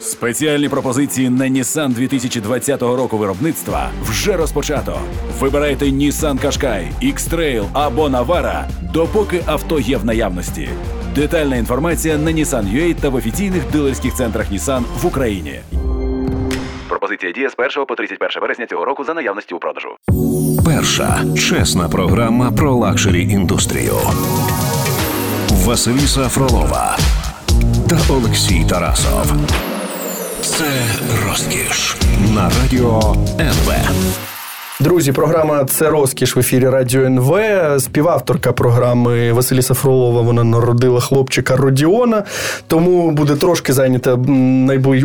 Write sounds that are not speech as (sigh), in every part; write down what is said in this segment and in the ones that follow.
Спеціальні пропозиції на Nissan 2020 року виробництва вже розпочато. Вибирайте Nissan Qashqai, X-Trail або Navara, допоки авто є в наявності. Детальна інформація на Nissan.ua та в офіційних дилерських центрах Nissan в Україні. Пропозиція діє з 1 по 31 вересня цього року за наявності у продажу. Перша чесна програма про luxury індустрію. Василіса Фролова та Олексій Тарасов. Це розкіш на радіо НВ. Друзі, програма це розкіш в ефірі Радіо НВ. Співавторка програми Василіса Фролова. Вона народила хлопчика Родіона, тому буде трошки зайнята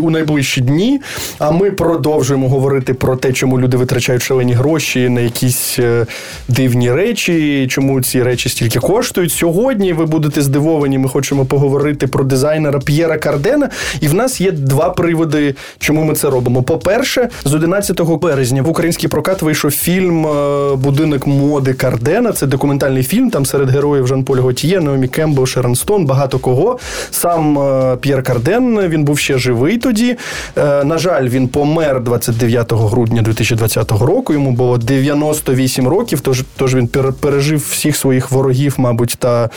у найближчі дні. А ми продовжуємо говорити про те, чому люди витрачають шалені гроші на якісь е, дивні речі, чому ці речі стільки коштують. Сьогодні ви будете здивовані. Ми хочемо поговорити про дизайнера П'єра Кардена. І в нас є два приводи, чому ми це робимо. По-перше, з 11 березня в український прокат вийшов що фільм е, Будинок моди Кардена це документальний фільм. Там серед героїв Жан-Поль Готьє, Номі Кембл, Шерон Стон, багато кого. Сам е, П'єр Карден він був ще живий тоді. Е, на жаль, він помер 29 грудня 2020 року. Йому було 98 років. Тож тож він пережив всіх своїх ворогів, мабуть, та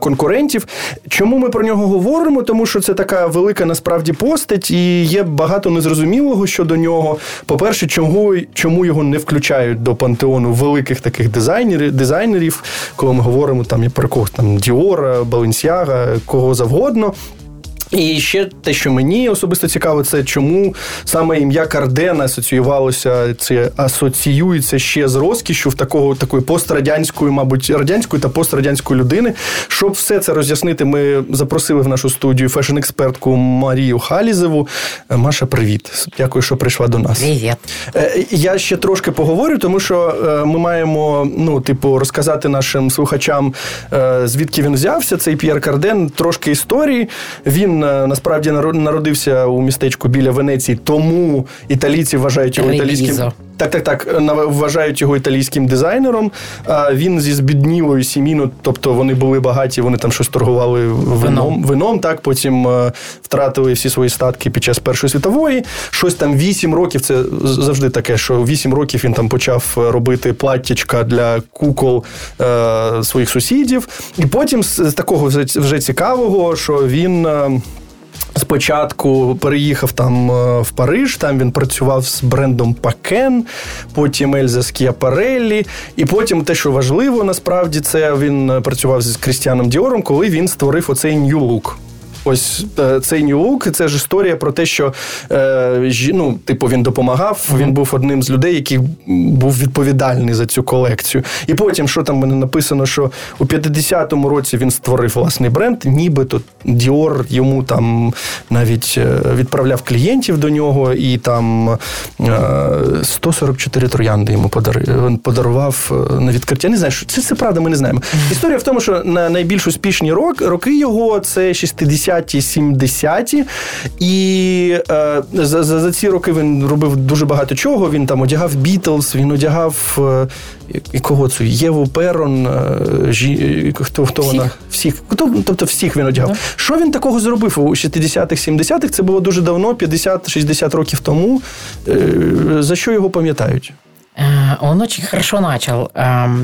конкурентів. Чому ми про нього говоримо? Тому що це така велика насправді постать, і є багато незрозумілого щодо нього. По-перше, чому чому його не включають включають до пантеону великих таких дизайнерів, дизайнерів, коли ми говоримо там і про кого там Діора, Баленсіага, кого завгодно. І ще те, що мені особисто цікаво, це чому саме ім'я Кардена асоціювалося, це асоціюється ще з розкішю в такого такої пострадянської, мабуть, радянської та пострадянської людини. Щоб все це роз'яснити, ми запросили в нашу студію фешн-експертку Марію Халізеву. Маша, привіт! Дякую, що прийшла до нас. Привіт. Е, я ще трошки поговорю, тому що е, ми маємо ну, типу, розказати нашим слухачам, е, звідки він взявся. Цей П'єр Карден, трошки історії. Він. Е, насправді народився у містечку біля Венеції, тому італійці вважають його італійським. Так, так, так. Вважають його італійським дизайнером. Він зі збіднілою сім'ї, тобто вони були багаті, вони там щось торгували вином. Вином, так, потім е, втратили всі свої статки під час Першої світової. Щось там вісім років. Це завжди таке, що вісім років він там почав робити платтячка для кукол е, своїх сусідів. І потім з такого вже цікавого, що він. Спочатку переїхав там е, в Париж, там він працював з брендом Пакен, потім Ельза Скіапареллі, і потім те, що важливо, насправді, це він е, працював з Крістіаном Діором, коли він створив оцей New Look. Ось е, цей Look, це ж історія про те, що е, ну, типу, він допомагав. Він був одним з людей, який був відповідальний за цю колекцію. І потім, що там мене написано, що у 50-му році він створив власний бренд, нібито Dior йому там навіть е, відправляв клієнтів до нього, і там е, 144 троянди йому подарував, на відкриття. Не знаю, що це, це правда, ми не знаємо. Історія в тому, що на найбільш успішні роки його це 60 60-ті, І е, за, за за, ці роки він робив дуже багато чого. Він там одягав Бітлз, він одягав е, кого це? Єву Перон, е, жі, хто хто всіх. вона? Всіх. Тобто всіх він одягав. Mm-hmm. Що він такого зробив у 60-х, 70-х? Це було дуже давно, 50-60 років тому. Е, за що його пам'ятають? Э, он очень хорошо начал.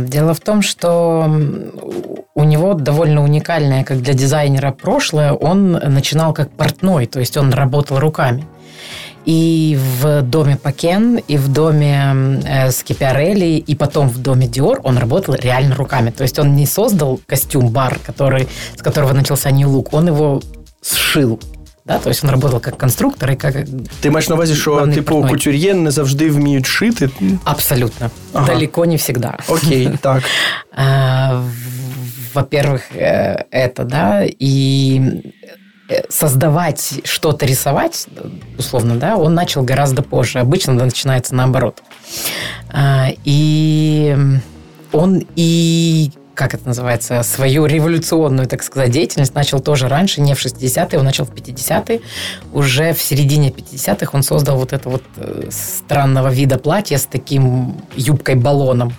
Дело в том, что у него довольно уникальное, как для дизайнера, прошлое. Он начинал как портной, то есть он работал руками. И в доме Пакен, и в доме э, Скипиарелли, и потом в доме Диор он работал реально руками. То есть он не создал костюм-бар, который, с которого начался New Look, он его сшил Да? Тобто він працював як конструктор і як Ти маєш на увазі, що типу портной. кутюр'є не завжди вміють шити? Абсолютно. Ага. Далеко не всегда. Окей, (laughs) так. Во-первых, э, это, да, и э, создавать что-то, рисовать, условно, да, он начал гораздо позже. Обычно это начинается наоборот. И он и как это называется, свою революционную, так сказать, деятельность начал тоже раньше, не в 60-е, он начал в 50-е. Уже в середине 50-х он создал вот это вот э, странного вида платье с таким юбкой-баллоном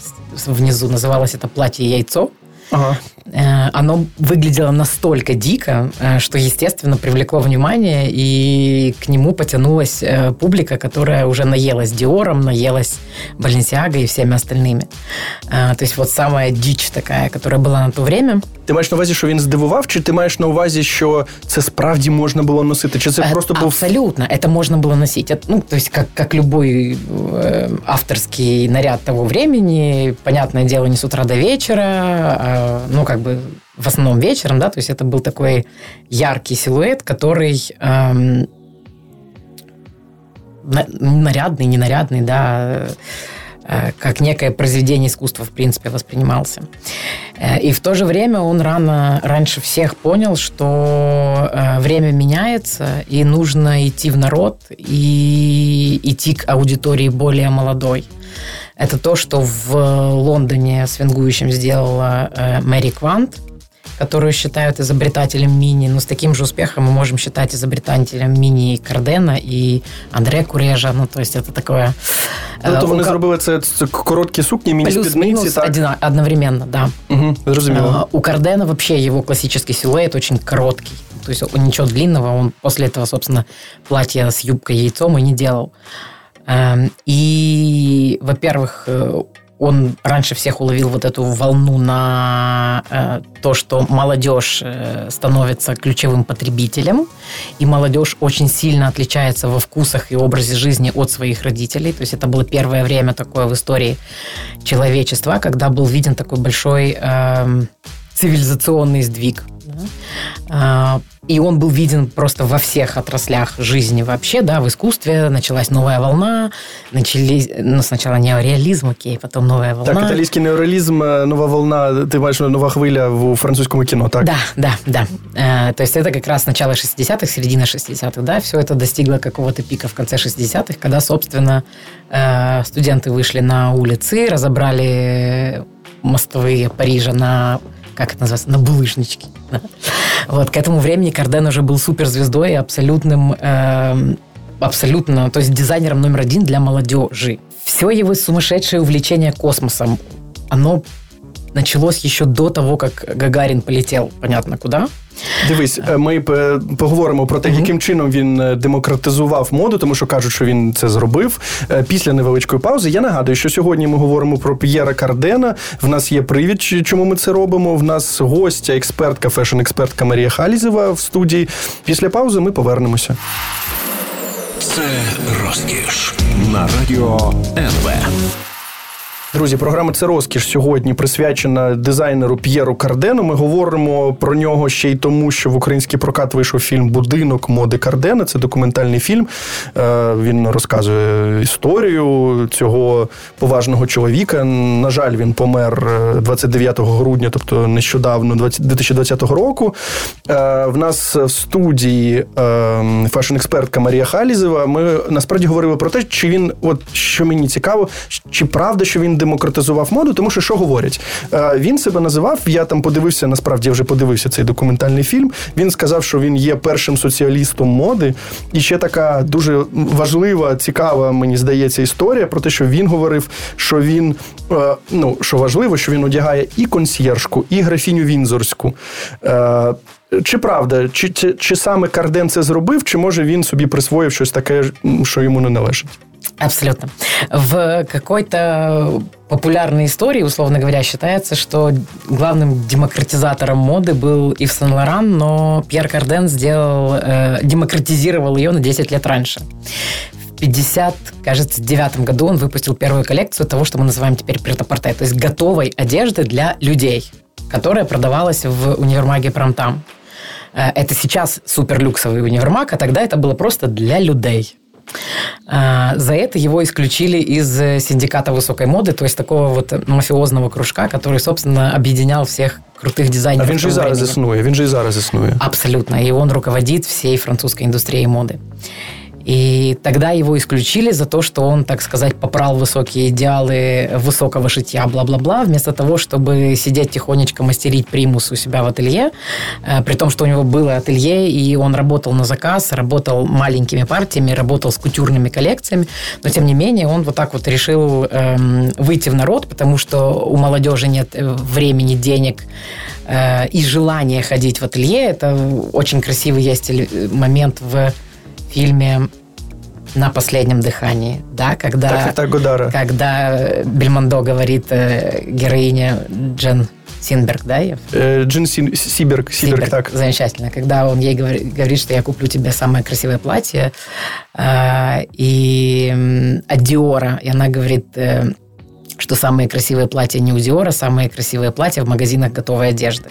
внизу. Называлось это платье-яйцо. Ага. Э, оно выглядело настолько дико, э, что, естественно, привлекло внимание, и к нему потянулась э, публика, которая уже наелась Диором, наелась Баленсиагой и всеми остальными. То есть вот самая дичь такая, которая была на то время. Ти маєш на увазі, що він здивував, чи ти маєш на увазі, що це справді можна було носити? Чи це просто був абсолютно это можно было носить? Ну, то есть как как любой авторский наряд того времени, понятное дело, не с утра до вечера, а, ну как бы в основном вечером, да, то есть это был такой яркий силуэт, который эм, нарядный, ненарядный, да, э, как некое произведение искусства, в принципе, воспринимался. Э, и в то же время он рано, раньше всех понял, что э, время меняется, и нужно идти в народ и идти к аудитории более молодой. Это то, что в Лондоне свингующим сделала Мэри Квант – которую считают изобретателем мини, но с таким же успехом мы можем считать изобретателем мини Кардена и Андре Курежа. Ну, то есть это такое... Ну, то вони у... зробили це, це короткі сукні, міні-спідниці, так? Один, одновременно, да. Угу, зрозуміло. У Кардена вообще его классический силуэт очень короткий. То есть он ничего длинного, он после этого, собственно, платье с юбкой яйцом и не делал. И, во-первых, он раньше всех уловил вот эту волну на э, то, что молодежь э, становится ключевым потребителем, и молодежь очень сильно отличается во вкусах и образе жизни от своих родителей. То есть это было первое время такое в истории человечества, когда был виден такой большой э, цивилизационный сдвиг. Да? И он был виден просто во всех отраслях жизни вообще, да, в искусстве началась новая волна, начались, ну, сначала неореализм, окей, потом новая волна. Так, італійський неореалізм, нова волна, ти маєш нова хвиля в французском кино, так? Да, да, да. Э, то есть это как раз начало 60-х, середина 60-х, да, все это достигло какого-то пика в конце 60-х, когда, собственно, э, студенты вышли на улицы, разобрали мостовые Парижа на как это называется, на булыжничке. (laughs) Вот, к этому времени Карден уже был суперзвездой и абсолютным, э, абсолютно, то есть дизайнером номер один для молодежи. Все его сумасшедшее увлечение космосом, оно началось еще до того, как Гагарин полетел, понятно куда. Дивись, е, ми поговоримо про те, яким чином він е, демократизував моду, тому що кажуть, що він це зробив. Е, після невеличкої паузи. Я нагадую, що сьогодні ми говоримо про П'єра Кардена. В нас є привід, чому ми це робимо. В нас гостя, експертка, фешн-експертка Марія Халізева в студії. Після паузи ми повернемося. Це розкіш на радіо НВ. Друзі, програма це розкіш сьогодні присвячена дизайнеру П'єру Кардену. Ми говоримо про нього ще й тому, що в український прокат вийшов фільм Будинок моди Кардена. Це документальний фільм. Е, він розказує історію цього поважного чоловіка. На жаль, він помер 29 е, грудня, тобто нещодавно, 2020 року. Е, в нас в студії фешн-експертка Марія Халізева. Ми насправді говорили про те, чи він, от що мені цікаво, чи правда, що він демократизував моду, тому що що говорять? Е, він себе називав. Я там подивився, насправді вже подивився цей документальний фільм. Він сказав, що він є першим соціалістом моди. І ще така дуже важлива, цікава, мені здається, історія про те, що він говорив, що він е, ну що важливо, що він одягає і консьєржку, і графіню Вінзорську. Е, чи правда, чи, чи чи, саме Карден це зробив, чи може він собі присвоїв щось таке, що йому не належить? Абсолютно. В какой-то популярной истории, условно говоря, считается, что главным демократизатором моды был Ив Сен-Лоран, но Пьер Карден сделал, э, демократизировал ее на 10 лет раньше. В 50, кажется, девятом году он выпустил первую коллекцию того, что мы называем теперь претапорте, то есть готовой одежды для людей, которая продавалась в универмаге Промтам. Э, это сейчас суперлюксовый универмаг, а тогда это было просто для людей. А, за это его исключили из э, синдиката высокой моды, то есть такого вот мафиозного кружка, который, собственно, объединял всех крутых дизайнеров. А він же і зараз існує, він же і зараз існує. Абсолютно. И он руководит всей французской индустрией моды. И тогда его исключили за то, что он, так сказать, попрал высокие идеалы высокого шитья, бла-бла-бла, вместо того, чтобы сидеть тихонечко мастерить примус у себя в ателье, э, при том, что у него было ателье, и он работал на заказ, работал маленькими партиями, работал с кутюрными коллекциями, но, тем не менее, он вот так вот решил эм, выйти в народ, потому что у молодежи нет э, времени, денег э, и желания ходить в ателье. Это очень красивый есть момент в фильме на последнем дыхании, да, когда, так, так, когда Бельмондо говорит э, героине Джен Синберг, да? Я... Э, Джин Син, Сиберг, Сиберг, Сиберг, так. Замечательно. Когда он ей говорит, говорит, что я куплю тебе самое красивое платье, э, и э, от Диора, и она говорит, э, что самые красивые платья не у Диора, самые красивые платья в магазинах готовой одежды.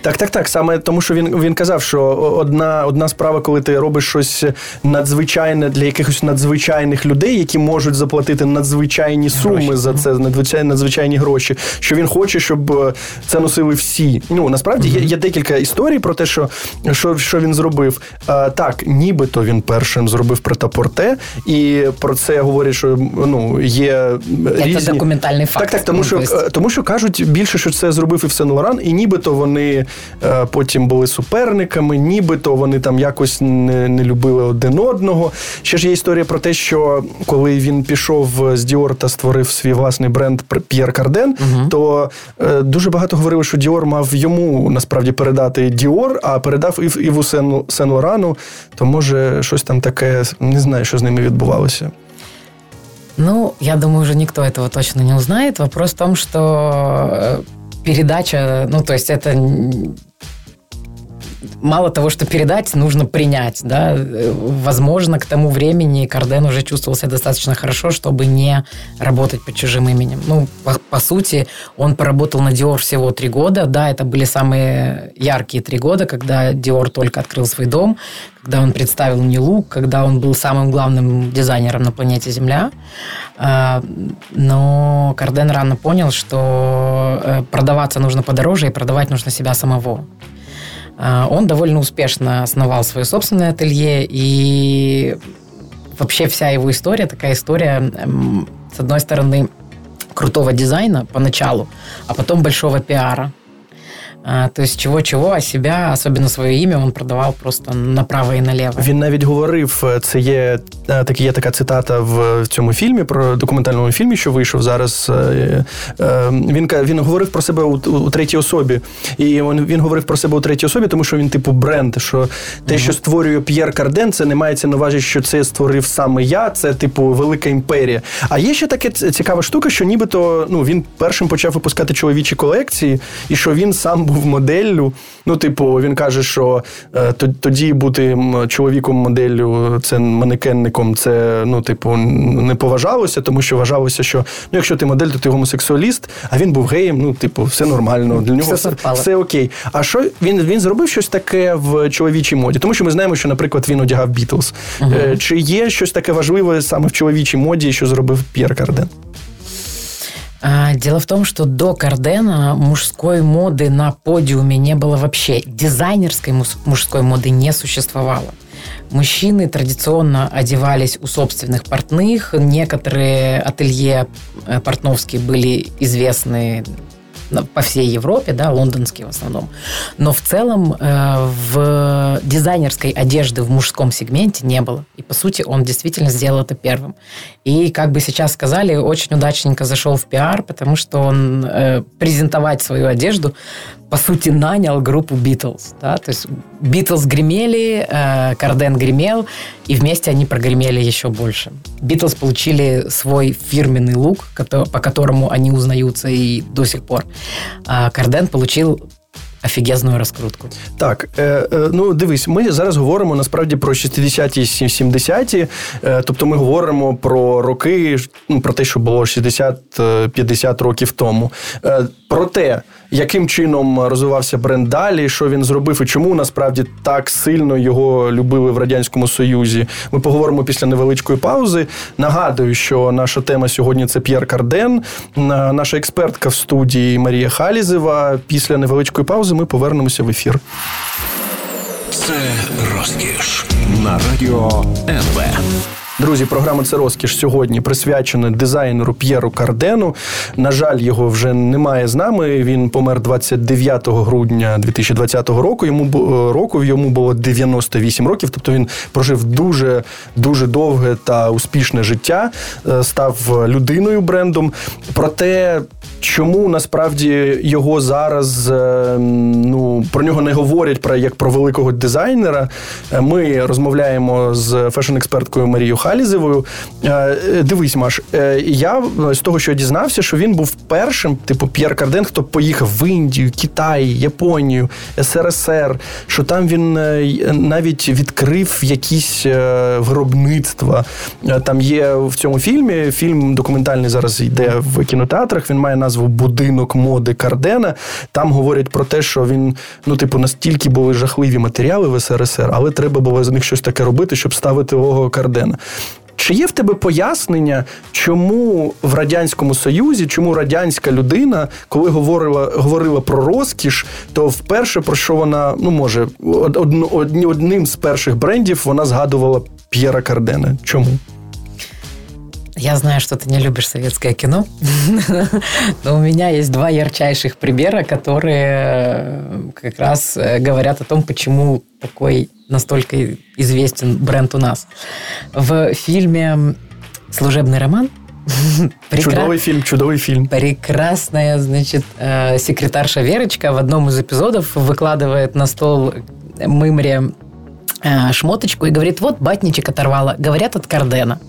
Так, так, так. Саме тому, що він він казав, що одна одна справа, коли ти робиш щось надзвичайне для якихось надзвичайних людей, які можуть заплатити надзвичайні суми гроші. за це, надзвичайні надзвичайні гроші. Що він хоче, щоб е, це носили всі. Ну насправді mm-hmm. є, є декілька історій про те, що що, що він зробив. А, Так, нібито він першим зробив претапорте, і про це говорять, що ну є це різні... документальний факт. Так, так, тому що е, тому, що кажуть більше, що це зробив і в Сен Лоран, і нібито вони Е, потім були суперниками, нібито вони там якось не, не любили один одного. Ще ж є історія про те, що коли він пішов з Діор та створив свій власний бренд П'єр Карден, угу. то е, дуже багато говорили, що Діор мав йому насправді передати Діор, а передав Ів, Іву Сен, Сен Лорану, то може щось там таке, не знаю, що з ними відбувалося. Ну, я думаю, уже никто этого точно не узнает. Вопрос в том, что передача, ну, то есть это мало того, что передать, нужно принять, да. Возможно, к тому времени Карден уже чувствовал себя достаточно хорошо, чтобы не работать под чужим именем. Ну, по, по сути, он поработал на Dior всего три года. Да, это были самые яркие три года, когда Dior только открыл свой дом, когда он представил мне лук, когда он был самым главным дизайнером на планете Земля. А, но Карден рано понял, что э, продаваться нужно подороже и продавать нужно себя самого. А, он довольно успешно основал свое собственное ателье, и вообще вся его история такая история, с одной стороны, крутого дизайна поначалу, а потом большого пиара. А, то есть чого-чого, а себя, особливо своє ім'я, він продавав просто направо і наліво. Він навіть говорив, е, це є е, так, є така цитата в цьому фільмі, про документальному фільмі, що вийшов зараз. Е, він він говорив про себе у, у третій особі. І він, він говорив про себе у третій особі, тому що він, типу, бренд. Що те, mm що створює П'єр Карден, це не мається на увазі, що це створив саме я, це, типу, велика імперія. А є ще така цікава штука, що нібито ну, він першим почав випускати чоловічі колекції, і що він сам був моделлю. Ну, типу, він каже, що е, тоді бути чоловіком моделлю, це манекенником, це ну, типу, не поважалося, тому що вважалося, що ну, якщо ти модель, то ти гомосексуаліст, а він був геєм, ну, типу, все нормально. Для нього все, все, все окей. А що він він зробив щось таке в чоловічій моді? Тому що ми знаємо, що, наприклад, він одягав Бітлз. uh Чи є щось таке важливе саме в чоловічій моді, що зробив П'єр Карден? А, дело в том, что до Кардена мужской моды на подиуме не было вообще. Дизайнерской мужской моды не существовало. Мужчины традиционно одевались у собственных портных. Некоторые ателье э, портновские были известны по всей Европе, да, лондонские в основном. Но в целом э, в дизайнерской одежды в мужском сегменте не было. И, по сути, он действительно сделал это первым. И, как бы сейчас сказали, очень удачненько зашел в пиар, потому что он э, презентовать свою одежду по сути, нанял группу Битлз. Да? То есть Битлз гремели, э, Карден гремел, и вместе они прогремели еще больше. Битлз получили свой фирменный лук, по которому они узнаются и до сих пор. А Карден получил офігезну розкрутку. Так, е, е, ну дивись, ми зараз говоримо насправді про 60-ті, 70-ті, е, тобто ми говоримо про роки, ну, про те, що було 60-50 е, років тому. Е, про те, яким чином розвивався бренд далі, що він зробив і чому насправді так сильно його любили в радянському союзі. Ми поговоримо після невеличкої паузи. Нагадую, що наша тема сьогодні це П'єр Карден, наша експертка в студії Марія Халізева. Після невеличкої паузи ми повернемося в ефір. Це розкіш на радіо НВ. Друзі, програма це розкіш сьогодні присвячена дизайнеру П'єру Кардену. На жаль, його вже немає з нами. Він помер 29 грудня 2020 року. Йому бу- року йому було 98 років. Тобто він прожив дуже дуже довге та успішне життя, е, став людиною брендом. Проте, чому насправді його зараз е, ну про нього не говорять про як про великого дизайнера? Е, Ми розмовляємо з фешн-експерткою Марією Халізевою. Е, е, Дивись, Маш, е, я з того, що я дізнався, що він був першим, типу П'єр Карден, хто поїхав в Індію, Китай, Японію, СРСР, що там він навіть відкрив якісь виробництва. Там є в цьому фільмі. Фільм документальний зараз йде в кінотеатрах. Він має назву Будинок моди Кардена. Там говорять про те, що він, ну, типу, настільки були жахливі матеріали в СРСР, але треба було з них щось таке робити, щоб ставити лого Кардена. Чи є в тебе пояснення, чому в Радянському Союзі, чому радянська людина, коли говорила, говорила про розкіш, то вперше про що вона, ну може, одні- одним з перших брендів вона згадувала П'єра Кардена. Чому? Я знаю, что ты не любишь советское кино, (laughs) но у меня есть два ярчайших примера, которые э, как раз э, говорят о том, почему такой настолько известен бренд у нас. В фильме «Служебный роман» (laughs) прекра- Чудовий фільм, чудовий фільм. прекрасная, значит, э, секретарша Верочка в одном из эпизодов выкладывает на стол мымре шмоточку и говорит, вот батничек оторвала, говорят от Кардена.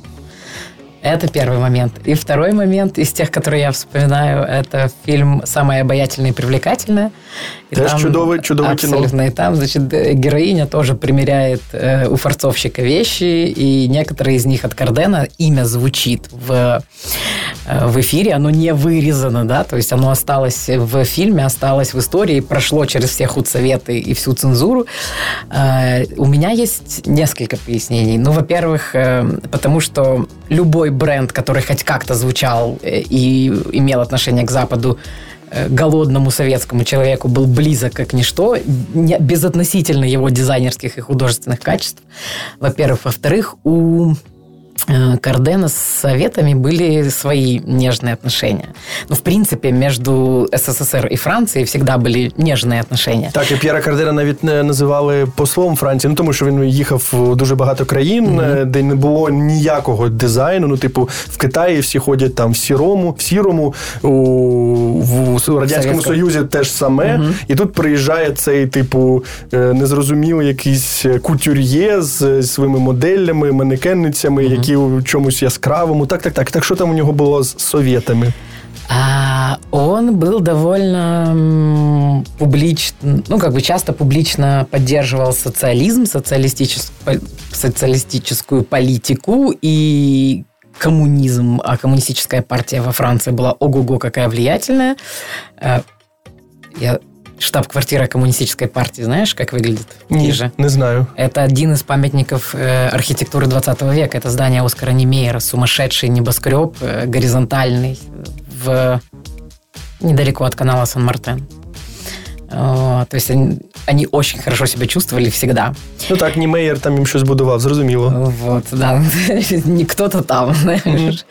Это первый момент. И второй момент из тех, которые я вспоминаю, это фильм «Самое обаятельное и привлекательное». И Теж чудовое- чудовое кино. Абсолютно. И там, значит, э, героиня тоже примеряет э, у форцовщика вещи, и некоторые из них от Кардена. Имя звучит в, э, в эфире, оно не вырезано, да, то есть оно осталось в фильме, осталось в истории, прошло через все худсоветы и всю цензуру. Э, У меня есть несколько пояснений. Ну, во-первых, э, потому что любой бренд, который хоть как-то звучал э, и имел отношение к Западу, э, голодному советскому человеку был близок как ничто, безотносительно его дизайнерских и художественных качеств. Во-первых. Во-вторых, у Кардена с Советами были свои нежные отношения. Ну, в принципе, между СССР и Францией всегда были нежные отношения. Так, і П'єра Кардена навіть не називали послом Франції, ну тому що він їхав в дуже багато країн, е, де не було ніякого дизайну. Ну, типу, в Китаї всі ходять там в сірому, в сірому, у, в, у Радянському Совєтському. Союзі теж саме. І тут приїжджає цей, типу, е, незрозумілий якийсь кутюр'є з своїми моделями, манекенницями, які У чомусь яскравому. Так, так, так. Так що там у нього було з совєтами? А он был довольно публично, ну, как бы часто публично поддерживал социализм, социалистичес- социалистическую политику и коммунизм, а коммунистическая партия во Франции была ого-го какая влиятельная. Э, Я штаб-квартира коммунистической партии, знаешь, как выглядит? в Ні, Киже? не знаю. Это один из памятников э, архитектуры 20 века. Это здание Оскара Немейера, сумасшедший небоскреб, э, горизонтальный, в недалеко от канала Сан-Мартен. О, то есть они, они очень хорошо себя чувствовали всегда. Ну так, Німеєр там їм щось будував, зрозуміло. Вот, да. Не кто-то (laughs) там, знаешь.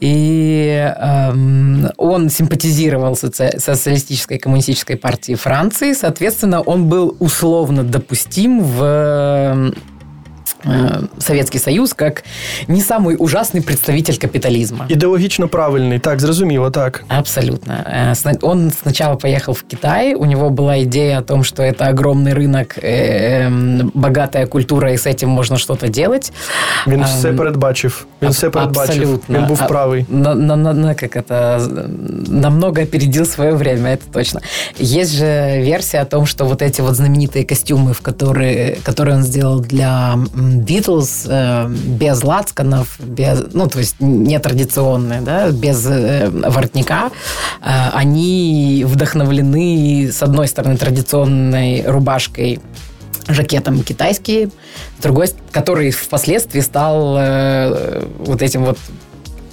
И эм, он симпатизировал соци- социалистической и коммунистической партии Франции. Соответственно, он был условно допустим в э, Советский Союз как не самый ужасный представитель капитализма. Ідеологічно правильний, так, зрозуміло, так. Абсолютно. Э, сна- Он сначала поехал в Китай, у него была идея о том, что это огромный рынок, э, эм, богатая культура, и с этим можно что-то делать. Він Ем, все передбачив. Він все передбачив. Абсолютно. Він був А- правий. На, на- на- на- как это, намного опередил свое время, это точно. Есть же версия о том, что вот эти вот знаменитые костюмы, в которые, которые он сделал для Битлз, без лацканов, без, ну, то есть нетрадиционные, да, без э, воротника, э, они вдохновлены, с одной стороны, традиционной рубашкой жакетом китайские, с другой, который впоследствии стал э, вот этим вот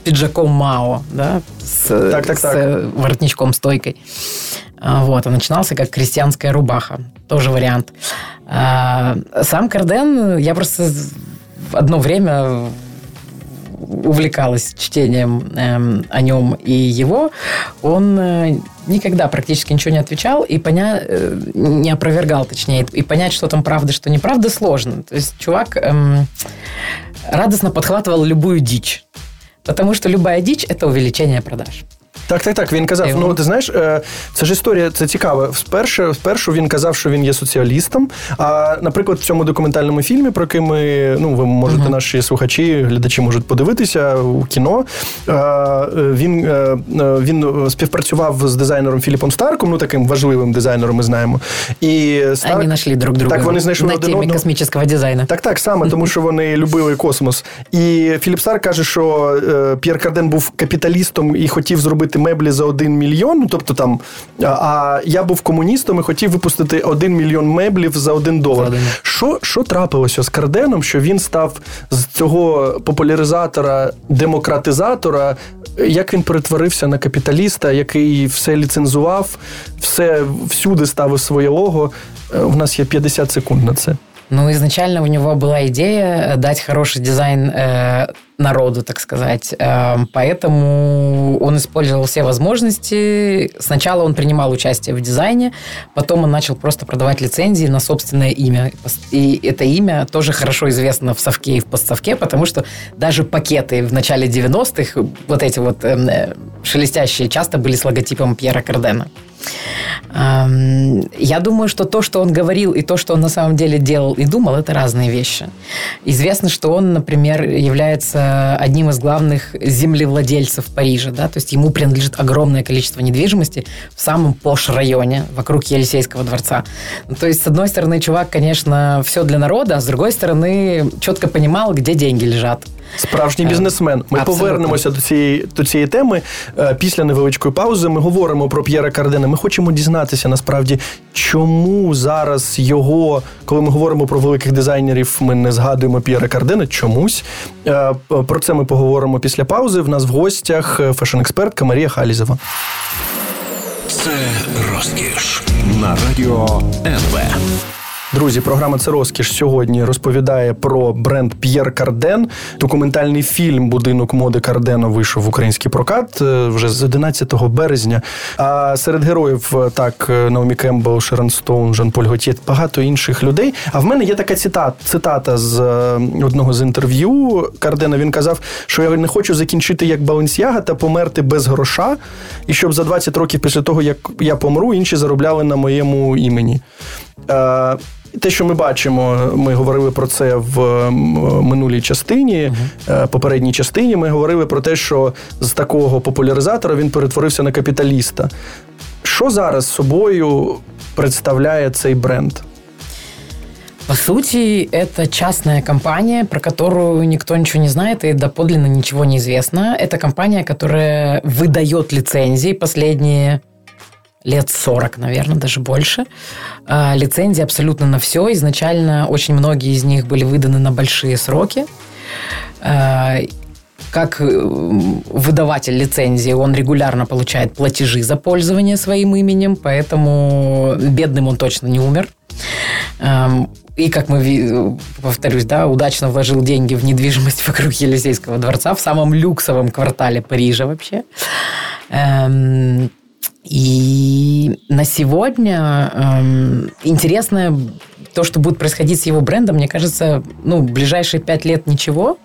пиджаком Мао, да, с, Так, так, с так. воротничком стойкой. А, Вот, а начинался как крестьянская рубаха. Тоже вариант. А, Сам Карден, я просто одно время увлекалась чтением эм, о нем и его, он э, никогда практически ничего не отвечал и поня... э, не опровергал, точнее, и понять, что там правда, что неправда, сложно. То есть чувак эм, радостно подхватывал любую дичь. Потому что любая дичь – это увеличение продаж. Так, так, так. Він казав: Його. ну ти знаєш, е, це ж історія, це цікаво. Спершу, спершу він казав, що він є соціалістом. А наприклад, в цьому документальному фільмі, про який ми ну ви можете, наші слухачі, глядачі можуть подивитися у кіно. е, Він, е, він співпрацював з дизайнером Філіпом Старком, ну таким важливим дизайнером, ми знаємо. І Старк, Они нашли друг друга Так, вони знайшли на один теме одного. космического дизайна. Так, так, саме, тому (laughs) що вони любили космос. І Філіп Стар каже, що П'єр Карден був капіталістом і хотів зробити меблі за один мільйон. Ну, тобто там, а, а я був комуністом і хотів випустити один мільйон меблів за один долар. Що, що трапилося з Карденом, що він став з цього популяризатора, демократизатора, як він перетворився на капіталіста, який все ліцензував, все всюди ставив своє лого. Е, У нас є 50 секунд на це. Ну, изначально у него была идея дать хороший дизайн э, народу, так сказать. Э, поэтому он использовал все возможности. Сначала он принимал участие в дизайне, потом он начал просто продавать лицензии на собственное имя. И это имя тоже хорошо известно в совке и в постсовке, потому что даже пакеты в начале 90-х, вот эти вот эм, э, шелестящие, часто были с логотипом Пьера Кардена. Я думаю, что то, что он говорил, и то, что он на самом деле делал и думал, это разные вещи. Известно, что он, например, является одним из главных землевладельцев Парижа, да, то есть ему принадлежит огромное количество недвижимости в самом пош-районе вокруг Елисейского дворца. Ну, то есть, с одной стороны, чувак, конечно, все для народа, а с другой стороны, четко понимал, где деньги лежат. Справжній Е, бізнесмен. Ми абсолютно. повернемося до цієї до цієї теми Е, після невеличкої паузи. Ми говоримо про П'єра Кардена. Ми хочемо дізнатися насправді, чому зараз його, коли ми говоримо про великих дизайнерів, ми не згадуємо П'єра Кардена. Чомусь Е, про це ми поговоримо після паузи. В нас в гостях фешн-експертка Марія Халізова. Це розкіш на радіо НВ. Друзі, програма це розкіш сьогодні розповідає про бренд П'єр Карден. Документальний фільм Будинок моди Кардено вийшов в український прокат е, вже з 11 березня. А серед героїв е, так Наомі Кембл, Шерон Стоун, Жан-Поль Готьє, багато інших людей. А в мене є така цитата, цитата з е, одного з інтерв'ю Кардена. Він казав, що я не хочу закінчити як Баленсіага та померти без гроша, і щоб за 20 років після того, як я помру, інші заробляли на моєму імені Е, те, що ми бачимо, ми говорили про це в м, минулій частині, е, попередній частині. Ми говорили про те, що з такого популяризатора він перетворився на капіталіста. Що зараз собою представляє цей бренд? По сути, это частная компания, про которую никто ничего не знает и доподлинно ничего не известно. Это компания, которая выдает лицензии последние лет 40, наверное, даже больше. А, Лицензии абсолютно на все. Изначально очень многие из них были выданы на большие сроки. А, Как э, выдаватель лицензии он регулярно получает платежи за пользование своим именем, поэтому бедным он точно не умер. Эм, И, как мы, повторюсь, да, удачно вложил деньги в недвижимость вокруг Елисейского дворца, в самом люксовом квартале Парижа вообще. Эм, И на сегодня эм, интересно то, что будет происходить с его брендом, мне кажется, ну, в ближайшие пять лет ничего,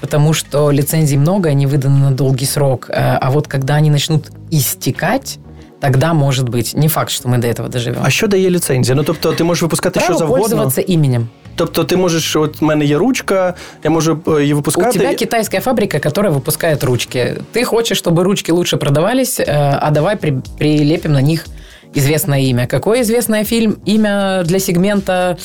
потому что лицензий много, они выданы на долгий срок. Э, А вот когда они начнут истекать, тогда, может быть, не факт, что мы до этого доживем. А що дає ліцензія? Ну тобто, ти можеш випускати що Право завгодно. пользоваться именем. Тобто, ти можеш, от в мене є ручка, я можу е, її У випускати. тебя китайская фабрика, которая выпускает ручки. Ты хочешь, чтобы ручки лучше продавались, э, а давай при- прилепим на них известное имя. Какое известное фильм? Имя для сегмента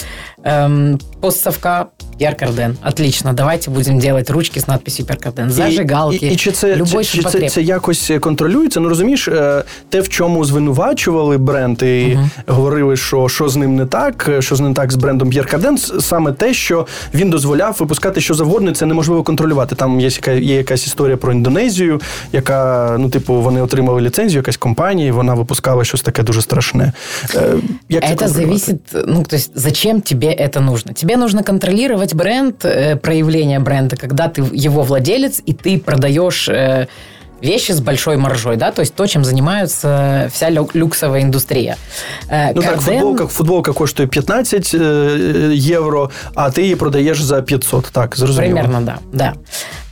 Эм, постсовка Пьер Карден. Отлично, давайте будем делать ручки з надписью Пьер Зажигалки, І, і, і чи це, любой чи, чи це, це якось контролюється? Ну розумієш, е, те, в чому звинувачували бренд і говорили, що що з ним не так, е, що з ним так з брендом Перкарден, саме те, що він дозволяв випускати що завгодно, це неможливо контролювати. Там є, яка- є якась історія про Індонезію, яка, ну, типу, вони отримали ліцензію, якась компанія, і вона випускала щось таке дуже страшне. Е, Як це зависит, ну, то есть, зачем тебе это нужно? Тебе нужно контролировать бренд, э, проявление бренда, когда ты его владелец, и ты продаешь э, вещи с большой маржой, да, то есть то, чем занимается вся лю- люксовая индустрия. Э, Ну так, Карден- футболка, футболка коштує 15 е, євро, а ти її продаєш за 500. Так, зрозуміло. Примерно, да, да.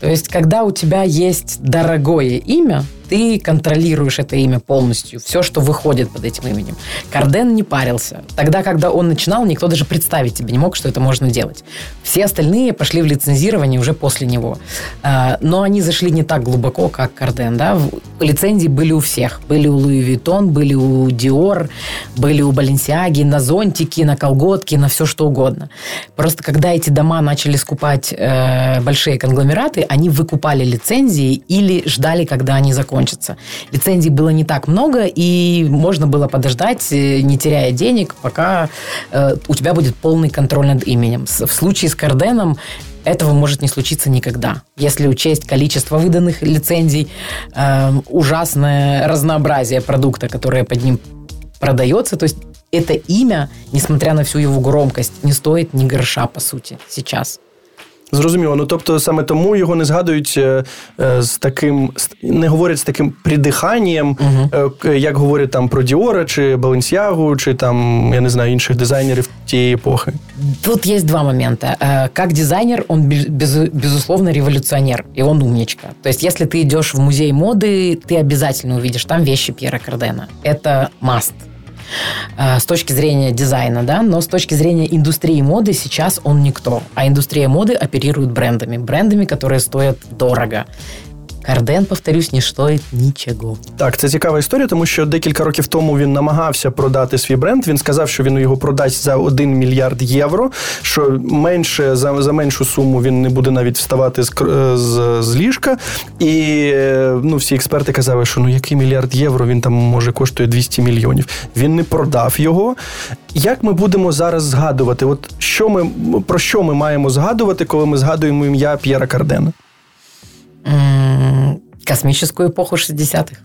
То есть, когда у тебя есть дорогое имя, ты контролируешь это имя полностью, все, что выходит под этим именем. Карден не парился. Тогда, когда он начинал, никто даже представить себе не мог, что это можно делать. Все остальные пошли в лицензирование уже после него. А, Но они зашли не так глубоко, как Карден. Да? Лицензии были у всех. Были у Луи Vuitton, были у Dior, были у Balenciaga, на зонтики, на колготки, на все что угодно. Просто когда эти дома начали скупать э, большие конгломераты, они выкупали лицензии или ждали, когда они закончатся. Лицензий было не так много, и можно было подождать, э, не теряя денег, пока э, у тебя будет полный контроль над именем. В случае с Карденом этого может не случиться никогда. Если учесть количество выданных лицензий, э, ужасное разнообразие продукта, которое под ним продается, то есть это имя, несмотря на всю его громкость, не стоит ни горша, по сути, сейчас. Зрозуміло. Ну тобто саме тому його не згадують е, е, з таким, з- не говорять з таким придиханням, е, к- як говорять там про Діора чи Баленсіагу, чи там, я не знаю, інших дизайнерів тієї епохи. Тут есть два момента. Э, Как дизайнер, он без- без- безусловно революционер, и он умничка. То есть, если ты идешь в музей моды, ты обязательно увидишь там вещи Пьера Кардена. Это must. Э, С точки зрения дизайна, да, но с точки зрения индустрии моды сейчас он никто. А индустрия моды оперирует брендами. Брендами, которые стоят дорого. Карден, повторюсь, не стоит ничего. Так, це цікава історія, тому що декілька років тому він намагався продати свій бренд. Він сказав, що він його продасть за 1 мільярд євро. Що менше за, за меншу суму він не буде навіть вставати з, кр- з, з ліжка. І е, ну, всі експерти казали, що ну який мільярд євро він там може коштує 200 мільйонів. Він не продав його. Як ми будемо зараз згадувати? От що ми про що ми маємо згадувати, коли ми згадуємо ім'я П'єра Кардена? Космическую эпоху 60-х.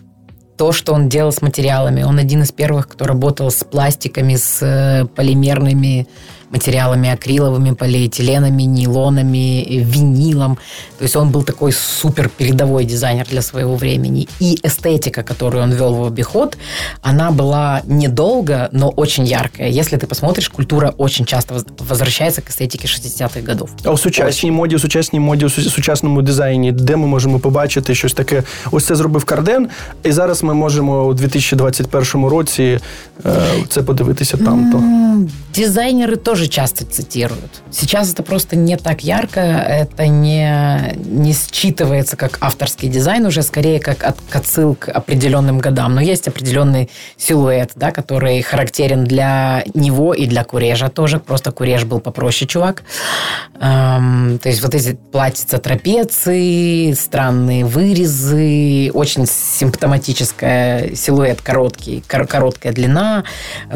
То, что он делал с материалами. Он один из первых, кто работал с пластиками, с э, полимерными материалами, акриловыми, полиэтиленами, нейлонами, э, винилом. То есть он был такой супер передовой дизайнер для своего времени. И эстетика, которую он вел в обиход, она была недолго, но очень яркая. Если ты посмотришь, культура очень часто воз- возвращается к эстетике 60-х годов. А у сучасній моді, у сучасній моді, у су- сучасному дизайні, де ми можемо побачити щось таке? Ось це зробив Карден, і зараз ми можемо у 2021 році е, це подивитися там. То. М, Дизайнеры тоже часто цитируют. Сейчас это просто не так ярко, это не, не считывается как авторский дизайн, уже скорее как от, отсыл к определенным годам. Но есть определенный силуэт, да, который характерен для него и для Курежа тоже. Просто Куреж был попроще чувак. Эм, то есть вот эти платьица трапеции, странные вырезы, очень симптоматическая силуэт короткий, кор- короткая длина,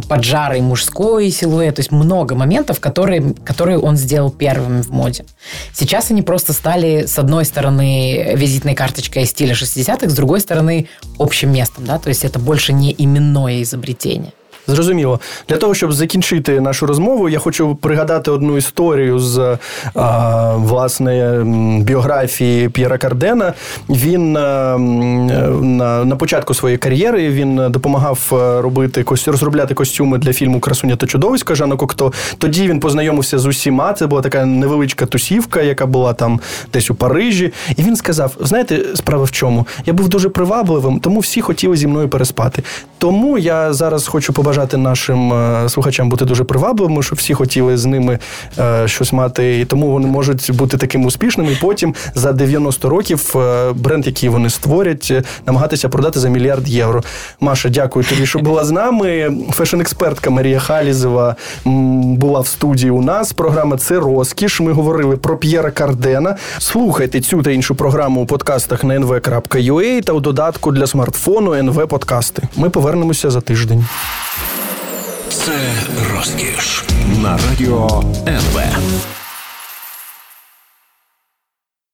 поджарый мужской силуэт. То есть много моментов, которые, которые он сделал первыми в моде. Сейчас они просто стали, с одной стороны, визитной карточкой стиля 60-х, с другой стороны, общим местом. Да? То есть это больше не именное изобретение. Зрозуміло. Для того, щоб закінчити нашу розмову, я хочу пригадати одну історію з а, власне біографії П'єра Кардена. Він а, на, на початку своєї кар'єри він допомагав робити кос- розробляти костюми для фільму Красуня та чудовиська Жана Кокто. Тоді він познайомився з усіма. Це була така невеличка тусівка, яка була там десь у Парижі. І він сказав: знаєте, справа в чому? Я був дуже привабливим, тому всі хотіли зі мною переспати. Тому я зараз хочу побажати нашим е, слухачам бути дуже привабливими, щоб всі хотіли з ними е, щось мати, і тому вони можуть бути такими успішними. І потім за 90 років е, бренд, який вони створять, намагатися продати за мільярд євро. Маша, дякую тобі, що була з нами. Фешн-експертка Марія Халізова була в студії у нас. Програма це розкіш. Ми говорили про П'єра Кардена. Слухайте цю та іншу програму у подкастах на nv.ua та у додатку для смартфону NV Подкасти. Ми повернемося за тиждень. Це розкіш на радіо НВ.